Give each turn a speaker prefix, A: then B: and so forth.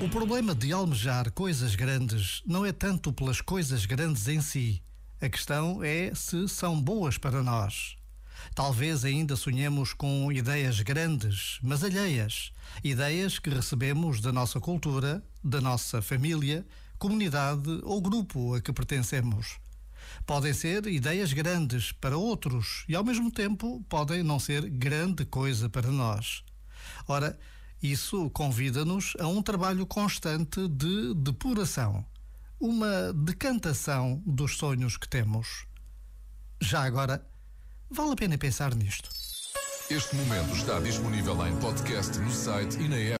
A: O problema de almejar coisas grandes não é tanto pelas coisas grandes em si. A questão é se são boas para nós. Talvez ainda sonhemos com ideias grandes, mas alheias. Ideias que recebemos da nossa cultura, da nossa família, comunidade ou grupo a que pertencemos. Podem ser ideias grandes para outros e, ao mesmo tempo, podem não ser grande coisa para nós. Ora, isso convida-nos a um trabalho constante de depuração, uma decantação dos sonhos que temos. Já agora, vale a pena pensar nisto.
B: Este momento está disponível em podcast no site e na app.